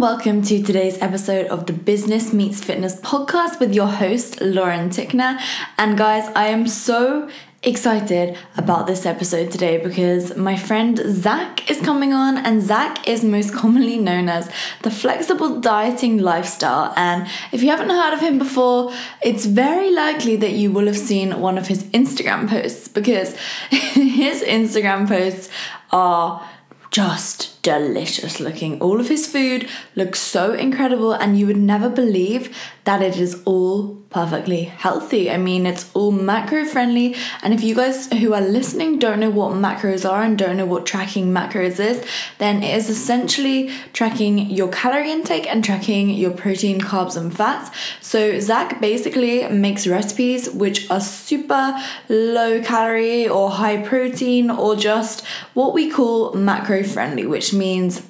welcome to today's episode of the Business Meets Fitness podcast with your host, Lauren Tickner. And guys, I am so excited about this episode today because my friend Zach is coming on, and Zach is most commonly known as the flexible dieting lifestyle. And if you haven't heard of him before, it's very likely that you will have seen one of his Instagram posts because his Instagram posts are just delicious looking. All of his food looks so incredible, and you would never believe that it is all perfectly healthy. I mean, it's all macro friendly. And if you guys who are listening don't know what macros are and don't know what tracking macros is, then it is essentially tracking your calorie intake and tracking your protein, carbs, and fats. So, Zach basically makes recipes which are super low calorie or high protein or just what we call macro friendly, which means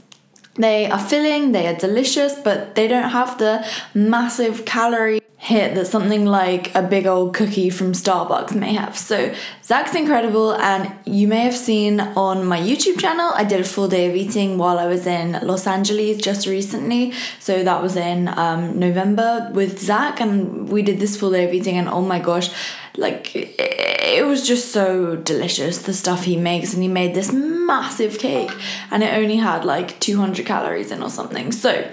they are filling, they are delicious, but they don't have the massive calorie hit that something like a big old cookie from Starbucks may have. So Zach's incredible, and you may have seen on my YouTube channel, I did a full day of eating while I was in Los Angeles just recently. So that was in um, November with Zach, and we did this full day of eating, and oh my gosh, like it was just so delicious the stuff he makes and he made this massive cake and it only had like 200 calories in or something so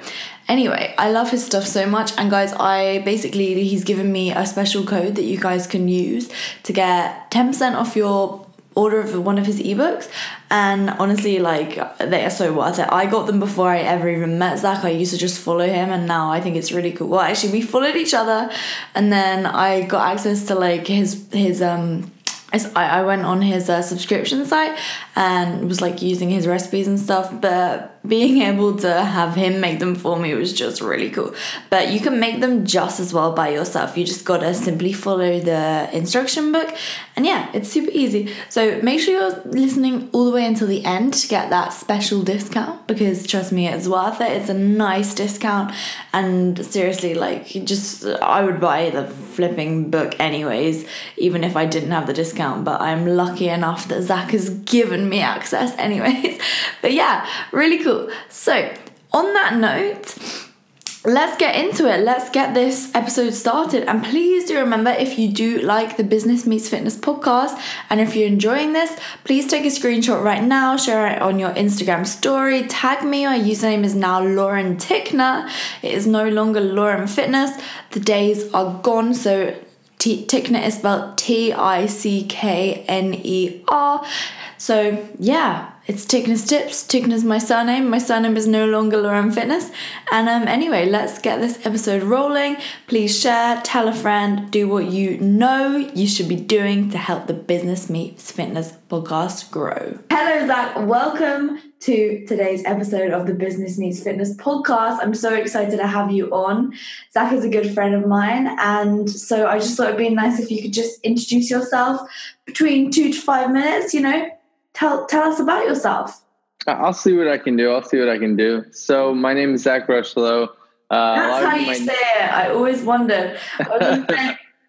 anyway i love his stuff so much. And guys i basically he's given me a special code that you guys can use to get 10% off your order of one of his ebooks. And honestly like they are so worth it. I got them before i ever even met zach. I used to just follow him and now i think it's really cool. Well actually we followed each other and then i got access to like his his um I, went on his uh, subscription site and was like using his recipes and stuff but being able to have him make them for me was just really cool. But you can make them just as well by yourself. You just gotta simply follow the instruction book, and yeah, it's super easy. So make sure you're listening all the way until the end to get that special discount because trust me, it's worth it. It's a nice discount, and seriously, like, just I would buy the flipping book anyways, even if I didn't have the discount. But I'm lucky enough that Zach has given me access, anyways. But yeah, really cool. So, on that note, let's get into it. Let's get this episode started. And please do remember if you do like the Business Meets Fitness podcast and if you're enjoying this, please take a screenshot right now, share it on your Instagram story, tag me. My username is now Lauren Tickner. It is no longer Lauren Fitness. The days are gone. So, T- Tickner is spelled T I C K N E R. So, yeah, it's Tickner's Tips. Tickner's my surname. My surname is no longer Lauren Fitness. And um, anyway, let's get this episode rolling. Please share, tell a friend, do what you know you should be doing to help the Business Meets Fitness podcast grow. Hello, Zach. Welcome to today's episode of the Business Meets Fitness podcast. I'm so excited to have you on. Zach is a good friend of mine. And so I just thought it'd be nice if you could just introduce yourself between two to five minutes, you know, tell tell us about yourself. I'll see what I can do. I'll see what I can do. So my name is Zach Rocheleau. Uh, That's how you say it. I always wondered.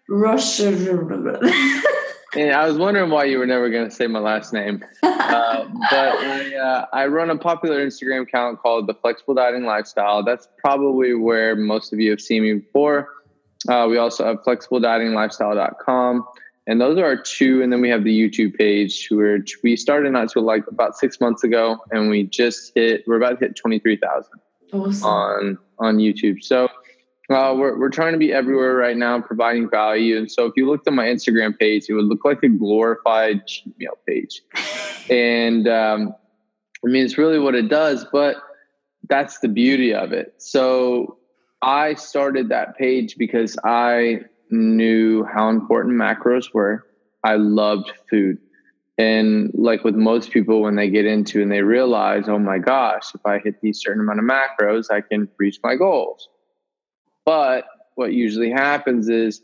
Rush. and I was wondering why you were never going to say my last name. Uh, but I, uh, I run a popular Instagram account called The Flexible Dieting Lifestyle. That's probably where most of you have seen me before. Uh, we also have flexibledietinglifestyle.com and those are our two and then we have the youtube page which we started not till like about six months ago and we just hit we're about to hit 23000 awesome. on on youtube. So uh, we're, we're trying to be everywhere right now providing value. And so if you looked at my instagram page it would look like a glorified gmail page. And um, i mean it's really what it does but that's the beauty of it. So i started that page because i knew how important macros were. I loved food. And like with most people, when they get into and they realize, oh my gosh, if I hit these certain amount of macros, I can reach my goals. But what usually happens is,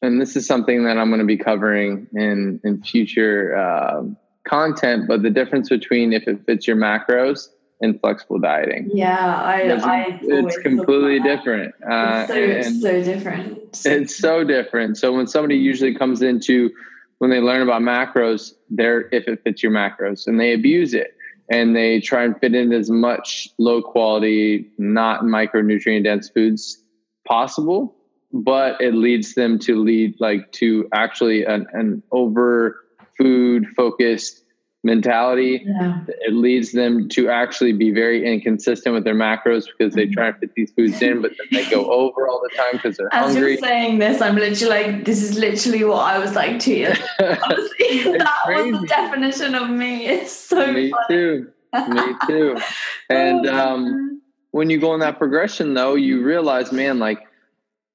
and this is something that I'm going to be covering in in future uh, content, but the difference between if it fits your macros in flexible dieting. Yeah, I, I it's completely different. Uh, it's so, so different. It's so different. So when somebody usually comes into when they learn about macros, they're if it fits your macros and they abuse it. and they try and fit in as much low quality, not micronutrient dense foods possible, but it leads them to lead like to actually an, an over food focused mentality. Yeah. It leads them to actually be very inconsistent with their macros because they try and fit these foods in, but then they go over all the time because they're As hungry. you're saying this, I'm literally like, this is literally what I was like two years. Honestly, that was the definition of me. It's so Me funny. too. Me too. And Oh, um, when you go in that progression, though, you realize, man, like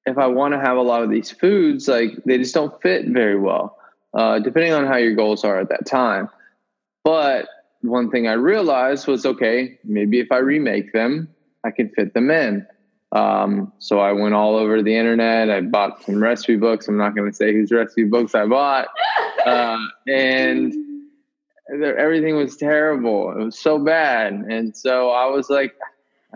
if I want to have a lot of these foods, like they just don't fit very well, uh, depending on how your goals are at that time. But one thing I realized was, okay, maybe if I remake them, I can fit them in. Um, so I went all over the internet. I bought some recipe books. I'm not going to say whose recipe books I bought, uh, and everything was terrible. It was so bad. And so I was like,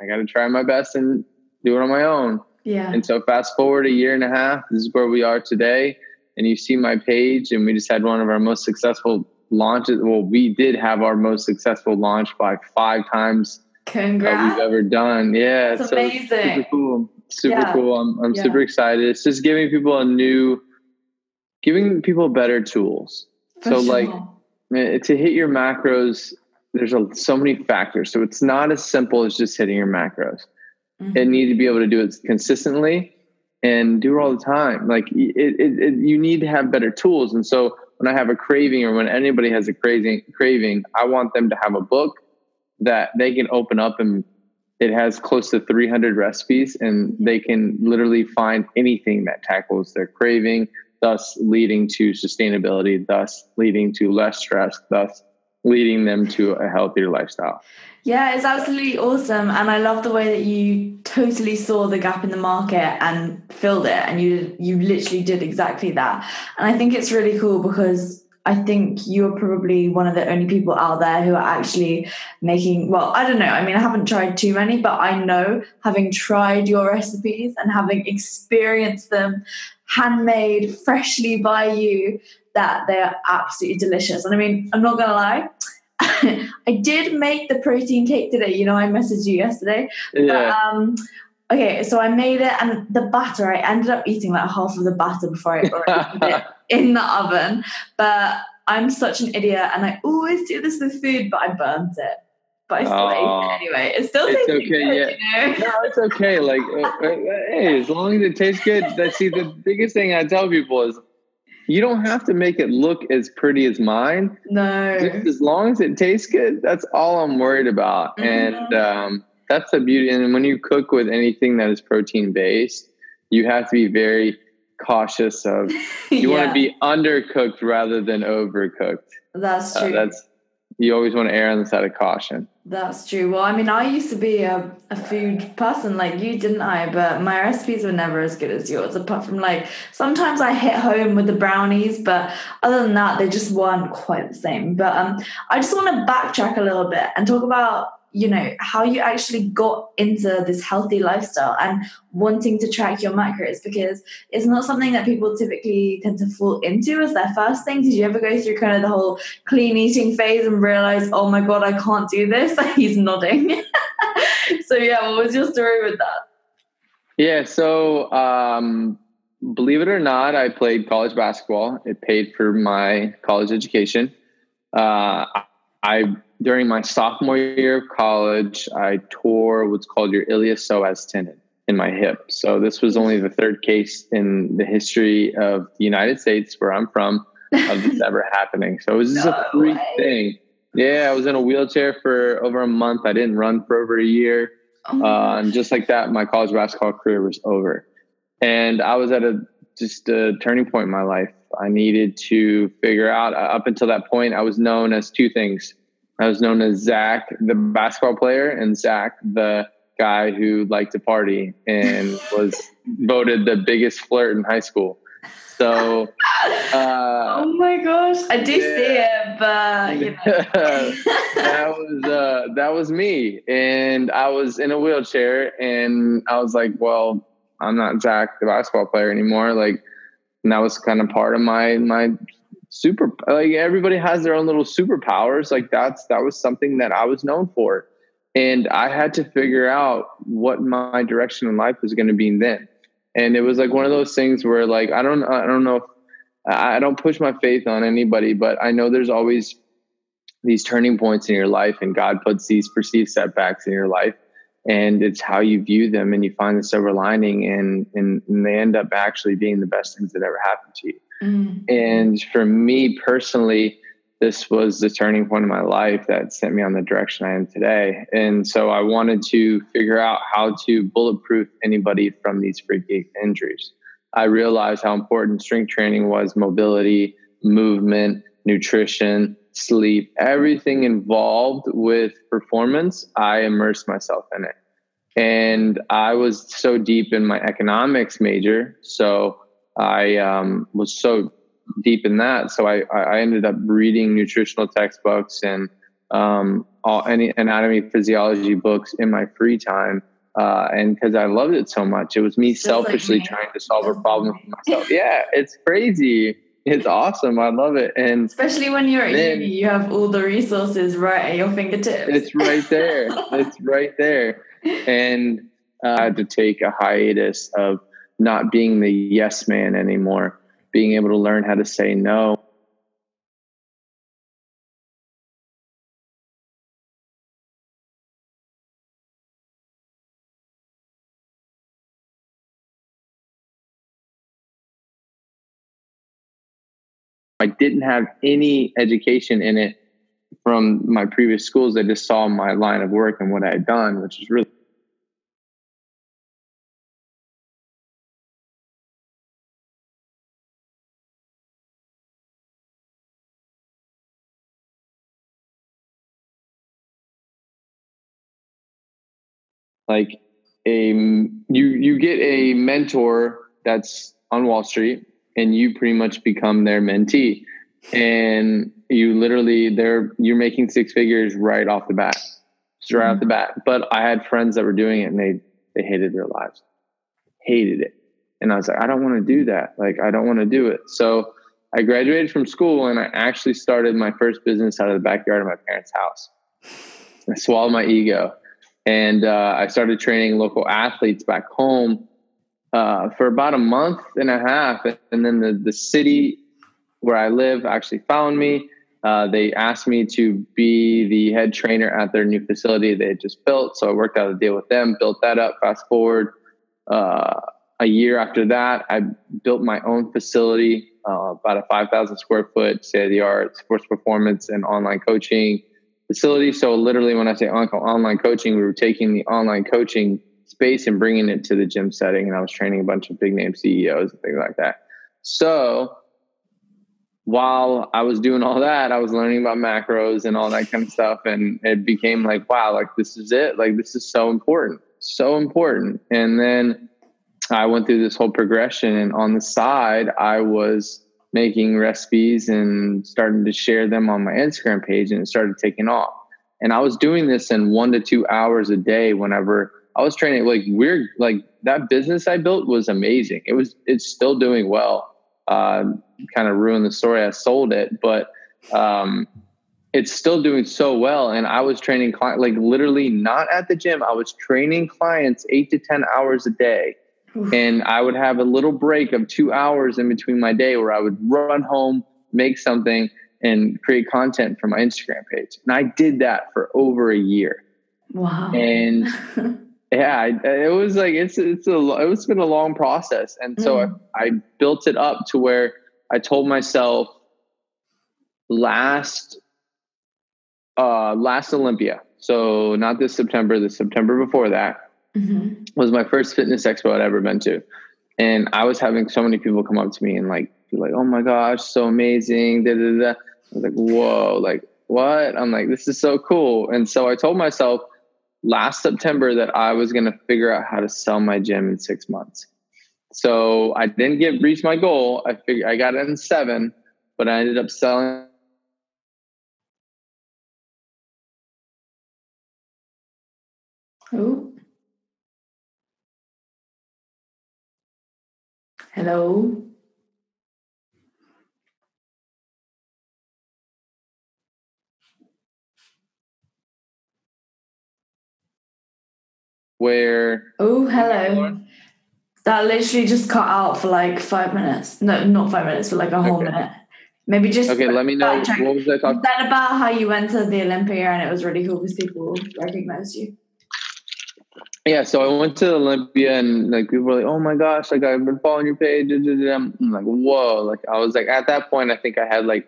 I got to try my best and do it on my own. yeah. And so fast forward a year and a half, this is where we are today. And you see my page, and we just had one of our most successful launches. Well, we did have our most successful launch by five times that Congrats. we've ever done. Yeah, That's so it's amazing. super cool. Super Yeah. cool. I'm, I'm Yeah. super excited. It's just giving people a new, giving people better tools. For so, like, sure. Eh, to hit your macros there's a, so many factors so it's not as simple as just hitting your macros Mhm. and need to be able to do it consistently and do it all the time like it, it, it, you need to have better tools and so when i have a craving or when anybody has a craving craving i want them to have a book that they can open up and it has close to 300 recipes and they can literally find anything that tackles their craving thus leading to sustainability thus leading to less stress thus leading them to a healthier lifestyle Yeah, it's absolutely awesome, and I love the way that you totally saw the gap in the market and filled it, and you you literally did exactly that. And I think it's really cool because I think you're probably one of the only people out there who are actually making. Well, I don't know. I mean, I haven't tried too many, but I know having tried your recipes and having experienced them handmade freshly by you that they are absolutely delicious. And I mean, I'm not gonna lie. I did make the protein cake today. You know, I messaged you yesterday. But, yeah um, okay, so I made it, and the batter. I ended up eating like half of the batter before I already put it in the oven. But I'm such an idiot, and I always do this with food, but I burnt it. But I still ate it anyway. It still tastes okay, good, yeah. you know. no, it's okay. Like, uh, uh, hey, as long as it tastes good. That see, the biggest thing I tell people is, you don't have to make it look as pretty as mine. No. Just as long as it tastes good, that's all I'm worried about. Mhm. And um, that's the beauty. And when you cook with anything that is protein based, you have to be very cautious of. You want to be undercooked rather than overcooked. That's Uh, true. that's you always want to err on the side of caution. That's true. Well, I mean, I used to be a, a food person like you, didn't I? But my recipes were never as good as yours, apart from like sometimes I hit home with the brownies, but other than that, they just weren't quite the same. But um, I just want to backtrack a little bit and talk about you know how you actually got into this healthy lifestyle and wanting to track your macros because it's not something that people typically tend to fall into as their first thing did you ever go through kind of the whole clean eating phase and realize oh my god i can't do this he's nodding so yeah what was your story with that Yeah, so um, believe it or not, I played college basketball. It paid for my college education. Uh, I during my sophomore year of college, I tore what's called your iliopsoas tendon in my hip. So this was only the third case in the history of the United States, where I'm from, of this ever happening. So it was just No a freak way. thing. Yeah, I was in a wheelchair for over a month. I didn't run for over a year. Oh Uh, and just like that, my college basketball career was over. And I was at a just a turning point in my life. I needed to figure out. uh, Up until that point, I was known as two things. I was known as Zach, the basketball player, and Zach, the guy who liked to party and was voted the biggest flirt in high school. So, uh, oh my gosh i do see it but you know that was uh, that was me, and I was in a wheelchair, and I was like, "Well, I'm not Zach, the basketball player anymore." Like, and that was kind of part of my my super like everybody has their own little superpowers. Like that's that was something that i was known for. And i had to figure out what my direction in life was going to be then. And it was like one of those things where like i don't i don't know if i don't push my faith on anybody but i know there's always these turning points in your life and god puts these perceived setbacks in your life and it's how you view them and you find the silver lining and, and, and they end up actually being the best things that ever happened to you mm. and for me personally this was the turning point in my life that sent me on the direction i am today and so i wanted to figure out how to bulletproof anybody from these freaky injuries i realized how important strength training was mobility movement nutrition sleep, everything involved with performance, I immersed myself in it. And I was so deep in my economics major. So I um, was so deep in that. So I, I ended up reading nutritional textbooks and um, all any anatomy physiology books in my free time. Uh, and because I loved it so much, it was me Just selfishly like me. trying to solve a problem for myself. Yeah, it's crazy it's awesome. I love it. And especially when you're at uni, you have all the resources right at your fingertips. It's right there. it's right there. And I had to take a hiatus of not being the yes man anymore, being able to learn how to say no. I didn't have any education in it from my previous schools. They just saw my line of work and what I had done, which is really like a you you get a mentor that's on Wall Street and you pretty much become their mentee and you literally they're you're making six figures right off the bat straight mm-hmm. off the bat. But i had friends that were doing it and they they hated their lives. Hated it. And i was like i don't want to do that. Like i don't want to do it. So i graduated from school and i actually started my first business out of the backyard of my parents house. I swallowed my ego. And uh, i started training local athletes back home uh, for about a month and a half. And then the, the city where I live actually found me. Uh, they asked me to be the head trainer at their new facility they had just built. So I worked out a deal with them, built that up. Fast forward uh, a year after that, I built my own facility, uh, about a 5,000 square foot state of the art sports performance and online coaching facility. So literally, when I say online coaching, we were taking the online coaching space and bringing it to the gym setting. And I was training a bunch of big name CEOs and things like that. So while I was doing all that, I was learning about macros and all that kind of stuff. And it became like, wow, like this is it. Like this is so important, so important. And then I went through this whole progression. And on the side, I was making recipes and starting to share them on my Instagram page. And it started taking off. And I was doing this in one to two hours a day whenever I was training like we're like that business I built was amazing. It was, it's still doing well. Uh, kind of ruined the story. I sold it, but um, it's still doing so well. And I was training clients, like literally not at the gym. I was training clients eight to 10 hours a day. And I would have a little break of two hours in between my day where I would run home, make something, and create content for my Instagram page. And I did that for over a year. Wow. And yeah it was like it's it's a it's been a long process and so mm. I, I built it up to where i told myself last uh last olympia so not this september the september before that mm-hmm. was my first fitness expo i'd ever been to and i was having so many people come up to me and like be like oh my gosh so amazing da, da, da. i was like whoa like what i'm like this is so cool and so i told myself last September that I was going to figure out how to sell my gym in six months. So I didn't get reach my goal. I figured I got it in seven, but I ended up selling. Oh. Hello. Where Oh, hello. That literally just cut out for like five minutes. No, not five minutes, for like a whole Okay. minute. Maybe just okay, let me know check. what was I You talking said about how you went to the Olympia and it was really cool because people recognized you. Yeah, so I went to Olympia and like people were like, "Oh my gosh, like I've been following your page." da, da, da." I'm like, "Whoa!" Like I was like, at that point, I think I had like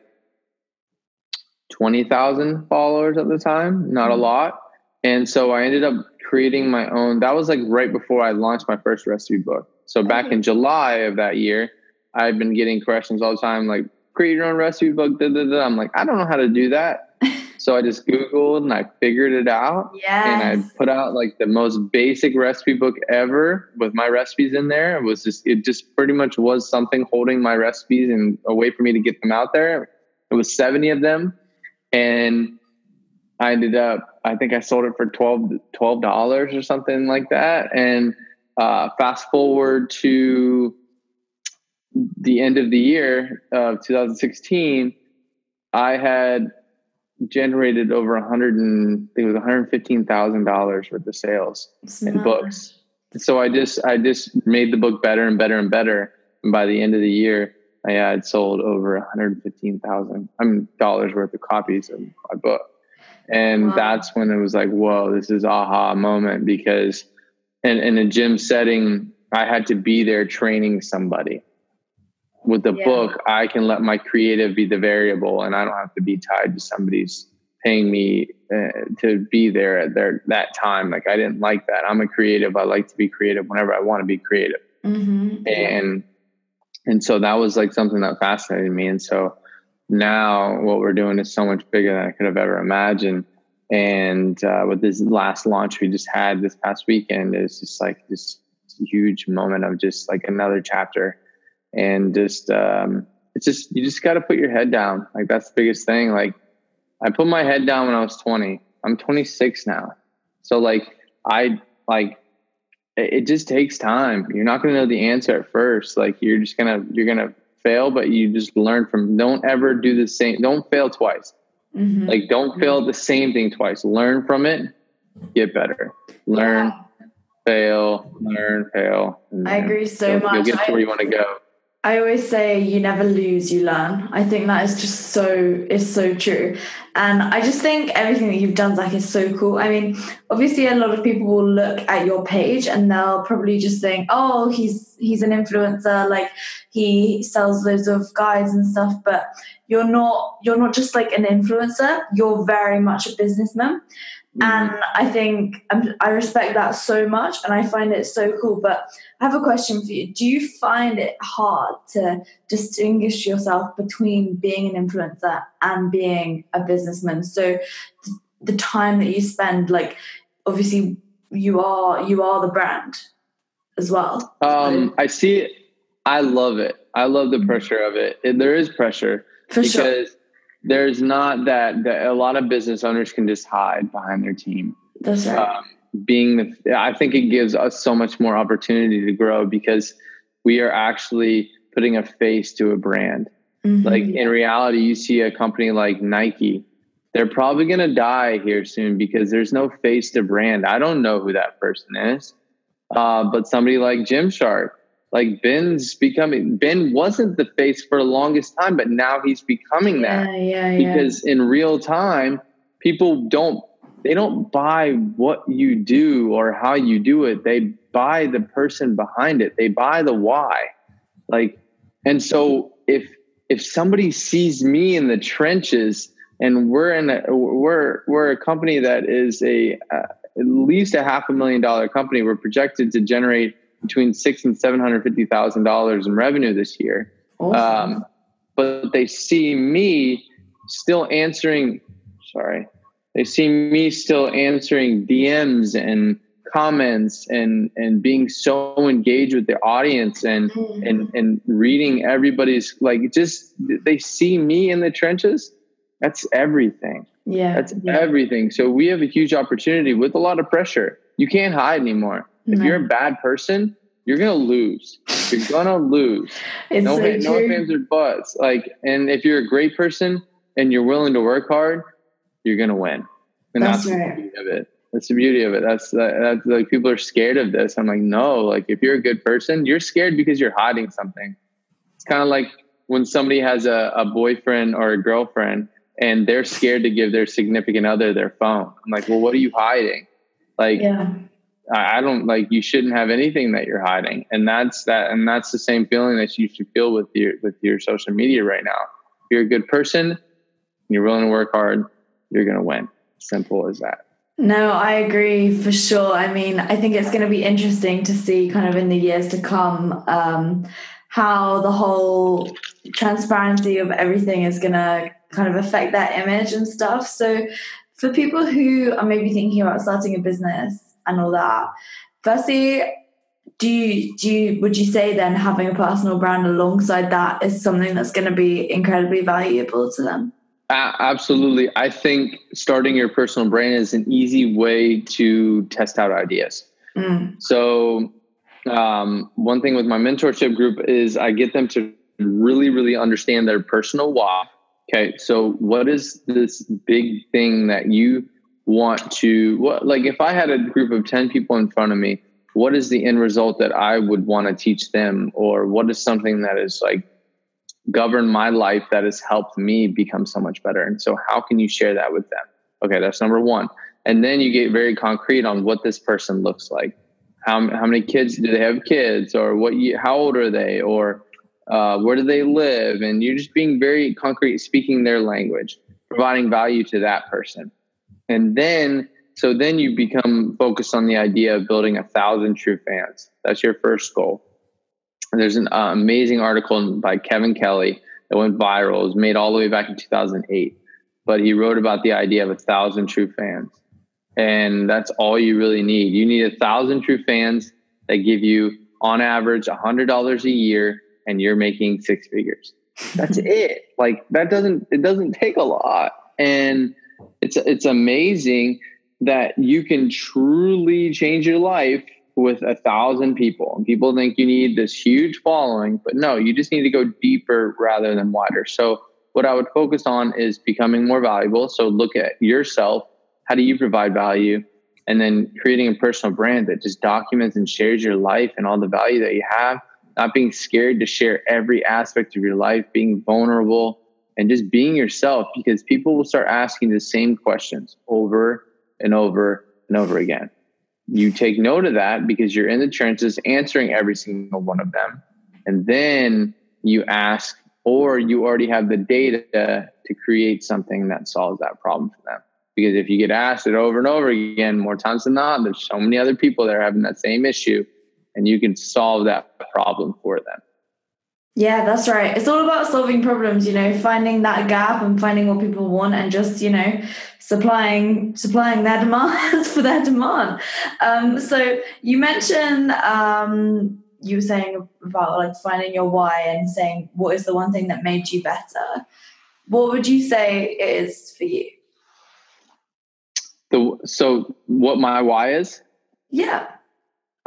twenty thousand followers at the time, not a Mhm. lot. And so I ended up creating my own. That was like right before I launched my first recipe book. So back Okay. in July of that year, I'd been getting questions all the time, like create your own recipe book. Da, da, da. I'm like, I don't know how to do that. So I just Googled and I figured it out and I put out like the most basic recipe book ever with my recipes in there. It was just it just pretty much was something holding my recipes and a way for me to get them out there. It was 70 of them. And I ended up I think I sold it for 12 dollars or something like that. And uh, fast forward to the end of the year of 2016, I had generated over 100 and I think it was 115 thousand dollars worth of sales in Smart. books. So I just I just made the book better and better and better. And by the end of the year, I had sold over 115 thousand I mean dollars worth of copies of my book. And Wow. that's when it was like, whoa, this is aha moment because in, in a gym setting, I had to be there training somebody. With the Yeah. book, I can let my creative be the variable, and I don't have to be tied to somebody's paying me uh, to be there at their that time. Like I didn't like that. I'm a creative. I like to be creative whenever I want to be creative, Mhm. and and so that was like something that fascinated me. And so now what we're doing is so much bigger than I could have ever imagined. And uh, with this last launch we just had this past weekend, it's just like this huge moment of just like another chapter, and just um, it's just you just got to put your head down. Like that's the biggest thing. Like I put my head down when I was 20. I'm 26 now, so like I like it it just takes time. You're not going to know the answer at first. Like you're just gonna you're gonna fail, but you just learn from. Don't ever do the same. Don't fail twice. Mhm. Like don't fail the same thing twice. Learn from it. Get better. Learn, Yeah. fail, learn, fail. I agree so you'll, much. You'll get to where you want to go. I always say you never lose, you learn. I think that is just so is so true. And I just think everything that you've done, Zach, is so cool. I mean, obviously a lot of people will look at your page and they'll probably just think, oh, he's he's an influencer, like he sells loads of guides and stuff, but you're not you're not just like an influencer, you're very much a businessman and I think um, I respect that so much, and I find it so cool. But I have a question for you: Do you find it hard to distinguish yourself between being an influencer and being a businessman? So th- the time that you spend, like, obviously you are you are the brand as well. Um, I see it. I love it. I love the pressure of it. it there is pressure for sure. There's not that, that a lot of business owners can just hide behind their team. That's right. um, being the i think it gives us so much more opportunity to grow because we are actually putting a face to a brand Mhm. like in reality you see a company like nike they're probably going to die here soon because there's no face to brand i don't know who that person is uh, but somebody like gymshark like ben's becoming ben wasn't the face for the longest time but now he's becoming that. yeah, yeah, yeah. because in real time people don't they don't buy what you do or how you do it. They buy the person behind it. They buy the why. Like and so if if somebody sees me in the trenches and we're in a we're we're a company that is a uh, at least a half a million dollar company we're projected to generate between six and seven hundred fifty thousand dollars in revenue this year Awesome. um, but they see me still answering sorry they see me still answering dms and comments and and being so engaged with the audience and Mhm. and and reading everybody's like just they see me in the trenches that's everything yeah, that's yeah. everything so we have a huge opportunity with a lot of pressure you can't hide anymore if No. you're a bad person you're gonna lose you're gonna lose It's no, so no ifs or buts. Like, and if you're a great person and you're willing to work hard, you're gonna win. And That's that's, right. the beauty of it. That's the beauty of it. That's that's like people are scared of this. I'm like, no, like if you're a good person, you're scared because you're hiding something. It's kind of like when somebody has a, a boyfriend or a girlfriend and they're scared to give their significant other their phone. I'm like, well, what are you hiding? Like, yeah. I don't like you shouldn't have anything that you're hiding. And that's that and that's the same feeling that you should feel with your with your social media right now. If you're a good person, you're willing to work hard, you're gonna win. Simple as that. No, I agree for sure. I mean, I think it's going to be interesting to see kind of in the years to come um, how the whole transparency of everything is going to kind of affect that image and stuff. So, for people who are maybe thinking about starting a business and all that, firstly, do you do you would you say then having a personal brand alongside that is something that's going to be incredibly valuable to them? Uh, absolutely. I think starting your personal brand is an easy way to test out ideas. Mm. So, um, one thing with my mentorship group is I get them to really, really understand their personal why. Okay. So, what is this big thing that you want to, what, like if I had a group of 10 people in front of me, what is the end result that I would want to teach them? Or what is something that is like govern my life that has helped me become so much better. And so, how can you share that with them? Okay, that's number one. And then you get very concrete on what this person looks like. How, how many kids do they have kids or what you, how old are they or uh, where do they live and you're just being very concrete speaking their language providing value to that person and then so then you become focused on the idea of building a thousand true fans that's your first goal And there's an uh, amazing article by Kevin Kelly that went viral. It was made all the way back in 2008, but he wrote about the idea of a thousand true fans, and that's all you really need. You need a thousand true fans that give you, on average, a hundred dollars a year, and you're making six figures. That's it. Like that doesn't it doesn't take a lot, and it's it's amazing that you can truly change your life with a thousand people. And people think you need this huge following, but no, you just need to go deeper rather than wider. So, what I would focus on is becoming more valuable. So, look at yourself. How do you provide value? And then creating a personal brand that just documents and shares your life and all the value that you have, not being scared to share every aspect of your life, being vulnerable and just being yourself because people will start asking the same questions over and over and over again you take note of that because you're in the trenches answering every single one of them. And then you ask, or you already have the data to create something that solves that problem for them. Because if you get asked it over and over again, more times than not, there's so many other people that are having that same issue, and you can solve that problem for them. Yeah, that's right. It's all about solving problems, you know, finding that gap and finding what people want and just, you know, supplying supplying their demands for their demand. Um, so you mentioned um, you were saying about like finding your why and saying what is the one thing that made you better. What would you say it is for you? The so what my why is? Yeah.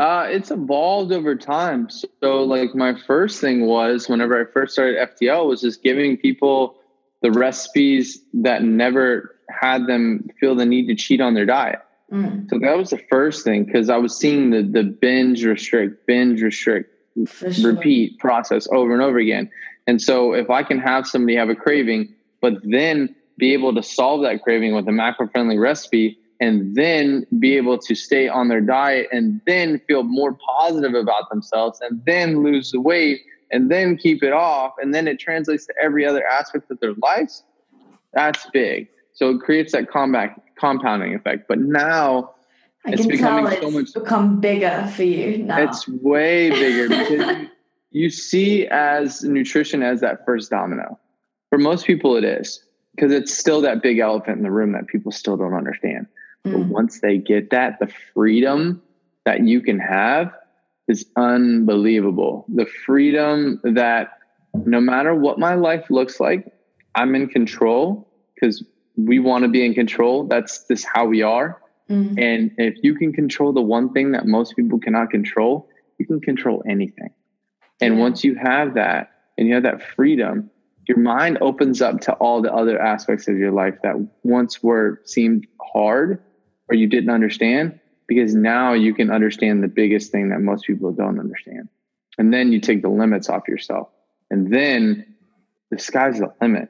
Uh, it's evolved over time. So, like, my first thing was whenever I first started FDL was just giving people the recipes that never had them feel the need to cheat on their diet. Mm. So that was the first thing because I was seeing the the binge restrict, binge restrict, sure. repeat process over and over again. And so, if I can have somebody have a craving, but then be able to solve that craving with a macro friendly recipe and then be able to stay on their diet and then feel more positive about themselves and then lose the weight and then keep it off and then it translates to every other aspect of their lives that's big so it creates that combat compounding effect but now I it's becoming it's so much become bigger for you now. It's way bigger because you see as nutrition as that first domino. For most people it is because it's still that big elephant in the room that people still don't understand. Mm. But once they get that, the freedom that you can have is unbelievable. The freedom that no matter what my life looks like, I'm in control because we want to be in control. That's just how we are. Mm. And if you can control the one thing that most people cannot control, you can control anything. And once you have that and you have that freedom, your mind opens up to all the other aspects of your life that once were seemed hard or you didn't understand because now you can understand the biggest thing that most people don't understand. And then you take the limits off yourself. And then the sky's the limit.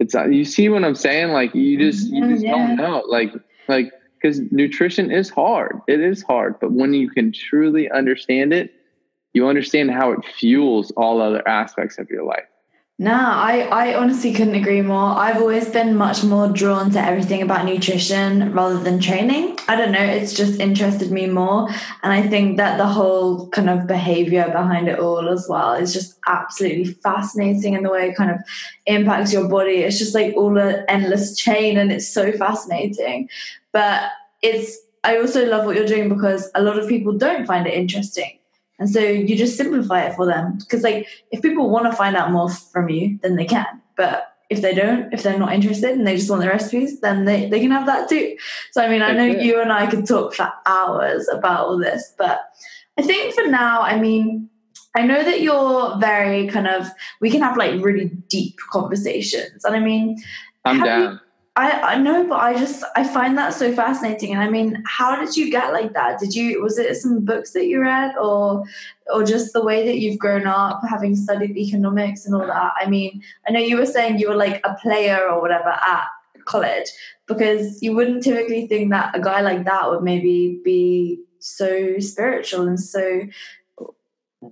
It's uh, you see what I'm saying? Like you just you just yeah. don't know. Like like because nutrition is hard. It is hard, but when you can truly understand it, you understand how it fuels all other aspects of your life. Nah, I, I honestly couldn't agree more. I've always been much more drawn to everything about nutrition rather than training. I don't know, it's just interested me more. And I think that the whole kind of behavior behind it all as well is just absolutely fascinating in the way it kind of impacts your body. It's just like all an endless chain and it's so fascinating. But it's I also love what you're doing because a lot of people don't find it interesting and so you just simplify it for them. Because like if people want to find out more from you, then they can. But if they don't, if they're not interested and they just want the recipes, then they, they can have that too. So I mean, I know you and I could talk for hours about all this, but I think for now, I mean, I know that you're very kind of we can have like really deep conversations. And I mean I'm down. I, I know, but I just I find that so fascinating. And I mean, how did you get like that? Did you was it some books that you read, or or just the way that you've grown up, having studied economics and all that? I mean, I know you were saying you were like a player or whatever at college, because you wouldn't typically think that a guy like that would maybe be so spiritual and so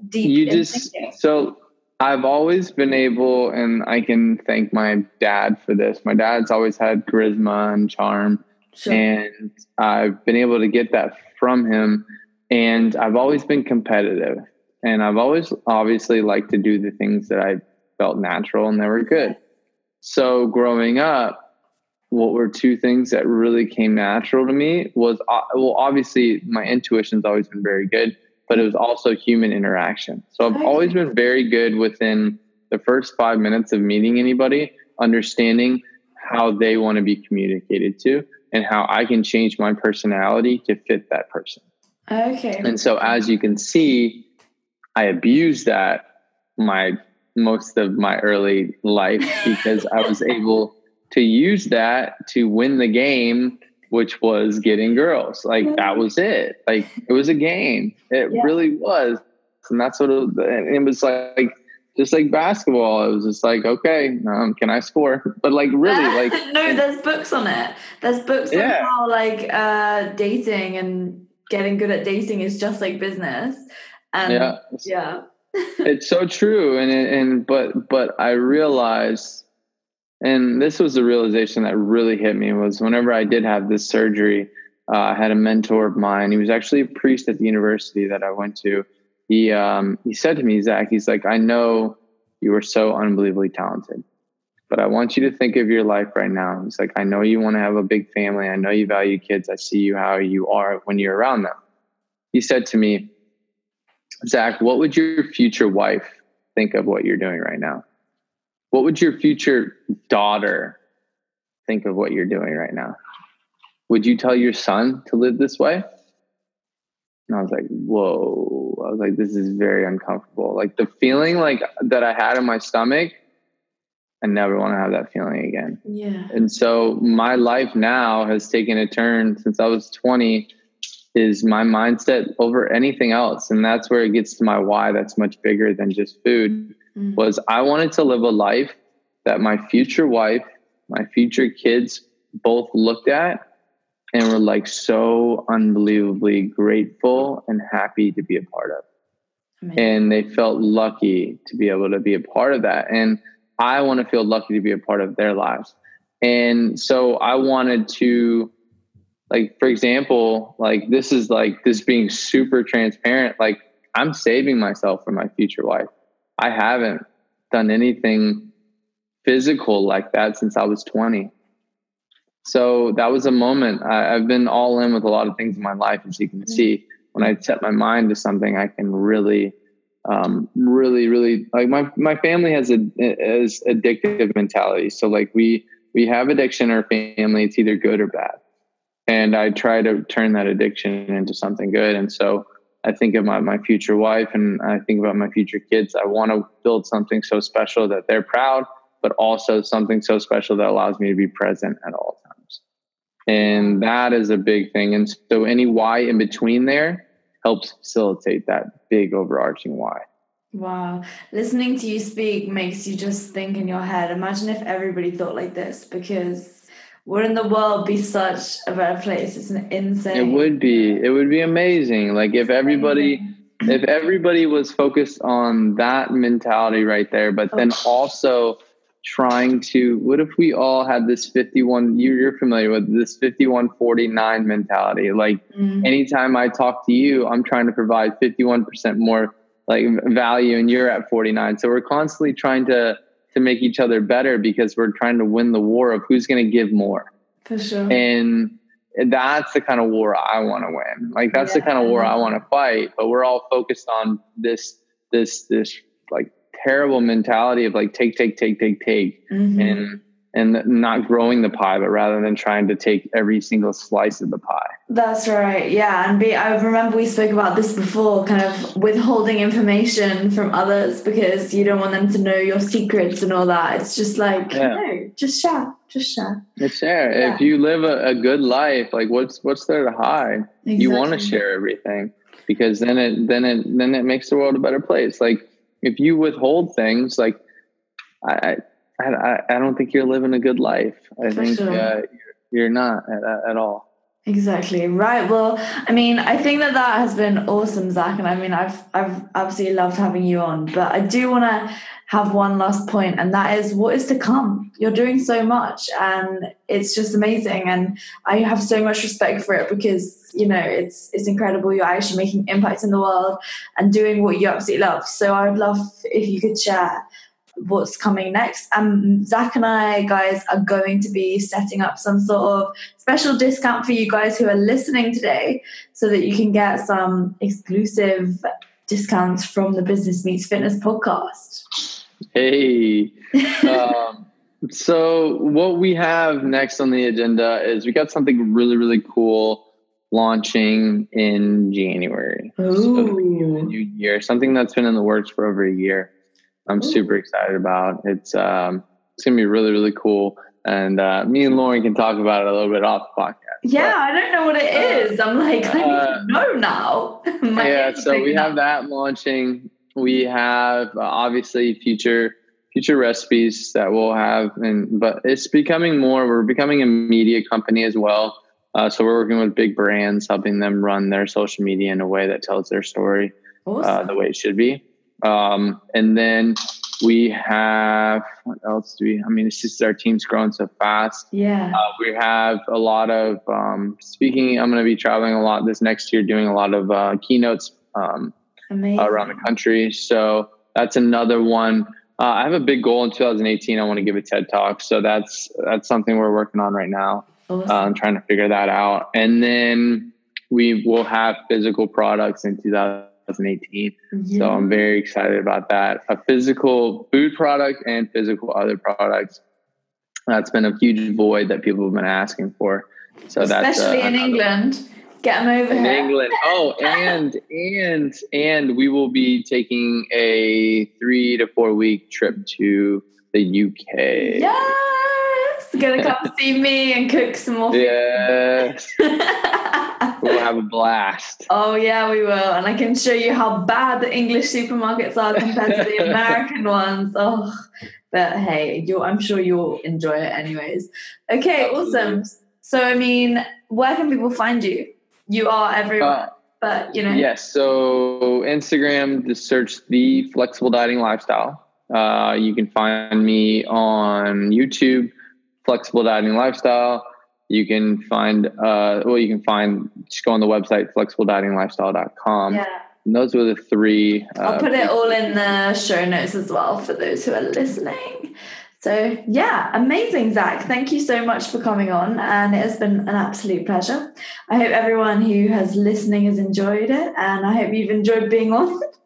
deep. You just thinking. so I've always been able, and I can thank my dad for this. My dad's always had charisma and charm, sure. and I've been able to get that from him. And I've always been competitive, and I've always obviously liked to do the things that I felt natural and they were good. So growing up, what were two things that really came natural to me was uh, well, obviously my intuition's always been very good but it was also human interaction. So I've always been very good within the first five minutes of meeting anybody, understanding how they want to be communicated to and how I can change my personality to fit that person. Okay. And so as you can see, I abused that my most of my early life because I was able to use that to win the game which was getting girls. Like that was it. Like it was a game. It yeah. really was. And that's what it, it was like just like basketball, it was just like, okay, um, can I score? But like really, like no, there's books on it. There's books yeah. on how like uh, dating and getting good at dating is just like business. And yeah, yeah, it's so true. And and but but I realized and this was the realization that really hit me was whenever i did have this surgery uh, i had a mentor of mine. He was actually a priest at the university that i went to. He um, he said to me zach he's like i know you are so unbelievably talented but i want you to think of your life right now. He's like i know you want to have a big family. I know you value kids. I see you how you are when you're around them. He said to me zach what would your future wife think of what you're doing right now what would your future daughter think of what you're doing right now? Would you tell your son to live this way? And I was like, whoa. I was like, this is very uncomfortable. Like the feeling like that I had in my stomach, I never want to have that feeling again. Yeah. And so my life now has taken a turn since I was 20 is my mindset over anything else. And that's where it gets to my why that's much bigger than just food mm-hmm. was I wanted to live a life that my future wife, my future kids both looked at and were like so unbelievably grateful and happy to be a part of. Amazing. And they felt lucky to be able to be a part of that. And I want to feel lucky to be a part of their lives. And so I wanted to, like, for example, like this is like this being super transparent. Like, I'm saving myself for my future wife. I haven't done anything physical like that since I was 20. So that was a moment. I, have been all in with a lot of things in my life, as you can mm-hmm. see. When I set my mind to something, I can really, um, really, really like my my family has a is addictive mentality. So like we we have addiction in our family. It's either good or bad, and I try to turn that addiction into something good. And so I think about my future wife and I think about my future kids. I want to build something so special that they're proud, but also something so special that allows me to be present at all times. And that is a big thing. And so any why in between there helps facilitate that big overarching why. Wow. Listening to you speak makes you just think in your head. Imagine if everybody thought like this because wouldn't the world be such a better place? It's an insane. It would be. It would be amazing. Like if everybody if everybody was focused on that mentality right there, but then oh. also trying to what if we all had this 51 you're familiar with this 5149 mentality like mm-hmm. anytime i talk to you i'm trying to provide 51% more like value and you're at 49 so we're constantly trying to to make each other better because we're trying to win the war of who's going to give more for sure and that's the kind of war i want to win like that's yeah. the kind of war i want to fight but we're all focused on this this this like terrible mentality of like take, take, take, take, take, mm-hmm. and and not growing the pie, but rather than trying to take every single slice of the pie. That's right. Yeah. And be, I remember we spoke about this before, kind of withholding information from others because you don't want them to know your secrets and all that. It's just like, yeah. no, just share, just share. Just share. Yeah. If you live a, a, good life, like what's, what's there to hide? Exactly. You want to share everything because then it, then it, then it makes the world a better place. Like, if you withhold things, like I, I, I don't think you're living a good life. I For think sure. uh, you're not at, at all. Exactly right. Well, I mean, I think that that has been awesome, Zach, and I mean, I've I've absolutely loved having you on. But I do want to have one last point, and that is what is to come. You're doing so much, and it's just amazing, and I have so much respect for it because you know it's it's incredible. You're actually making impacts in the world and doing what you absolutely love. So I would love if you could share what's coming next. Um, Zach and I, guys, are going to be setting up some sort of special discount for you guys who are listening today so that you can get some exclusive discounts from the Business Meets Fitness podcast. Hey. um, so, what we have next on the agenda is we got something really, really cool launching in January. Ooh. So new year, something that's been in the works for over a year. I'm Ooh. super excited about. It's um, it's gonna be really really cool, and uh, me and Lauren can talk about it a little bit off the podcast. Yeah, but, I don't know what it uh, is. I'm like, I need uh, to know now. yeah, so we have that launching. We have uh, obviously future future recipes that we'll have, and but it's becoming more. We're becoming a media company as well. Uh, so we're working with big brands, helping them run their social media in a way that tells their story uh, the way it should be. Um, and then we have what else do we? I mean, it's just our team's growing so fast. Yeah. Uh, we have a lot of um, speaking. I'm going to be traveling a lot this next year, doing a lot of uh, keynotes um, around the country. So that's another one. Uh, I have a big goal in 2018. I want to give a TED talk. So that's that's something we're working on right now. Awesome. Uh, I'm trying to figure that out, and then we will have physical products in 2000. 2018. Yeah. So I'm very excited about that. A physical food product and physical other products. That's been a huge void that people have been asking for. So especially that's uh, in England. One. Get them over in here. England. Oh, and and and we will be taking a three to four week trip to the UK. Yes, gonna come see me and cook some more. Yes. we'll have a blast. Oh yeah, we will, and I can show you how bad the English supermarkets are compared to the American ones. Oh, but hey, I'm sure you'll enjoy it anyways. Okay, Absolutely. awesome. So I mean, where can people find you? You are everywhere. Uh, but you know yes so instagram just search the flexible dieting lifestyle uh, you can find me on youtube flexible dieting lifestyle. You can find uh, well you can find just go on the website flexibledietinglifestyle.com yeah. And those were the three uh, i'll put it all in the show notes as well for those who are listening. So yeah amazing zach. Thank you so much for coming on and it has been an absolute pleasure. I hope everyone who has listening has enjoyed it and i hope you've enjoyed being on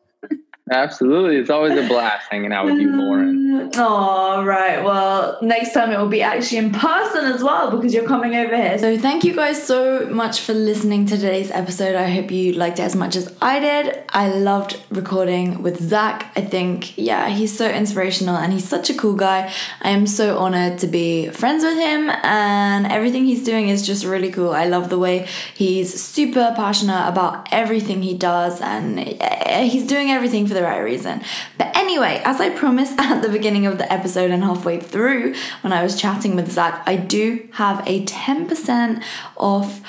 Absolutely. It's always a blast hanging out with you, Lauren. Oh, right. Well, next time it will be actually in person as well because you're coming over here. So, thank you guys so much for listening to today's episode. I hope you liked it as much as I did. I loved recording with Zach. I think, yeah, he's so inspirational and he's such a cool guy. I am so honored to be friends with him, and everything he's doing is just really cool. I love the way he's super passionate about everything he does, and he's doing everything for the right reason. But anyway, as I promised at the beginning of the episode and halfway through when I was chatting with Zach, I do have a 10% off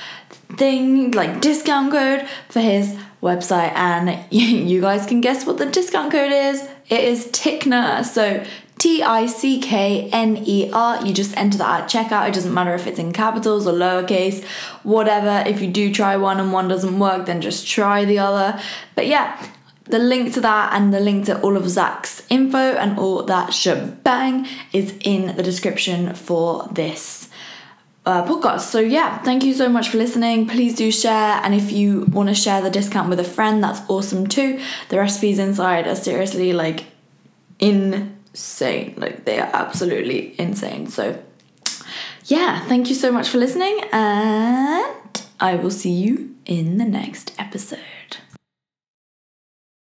thing, like discount code for his website, and you guys can guess what the discount code is. It is Tickner. So T I C K N E R. You just enter that at checkout. It doesn't matter if it's in capitals or lowercase, whatever. If you do try one and one doesn't work, then just try the other. But yeah, the link to that and the link to all of Zach's info and all that shebang is in the description for this uh, podcast. So, yeah, thank you so much for listening. Please do share. And if you want to share the discount with a friend, that's awesome too. The recipes inside are seriously like insane. Like, they are absolutely insane. So, yeah, thank you so much for listening. And I will see you in the next episode.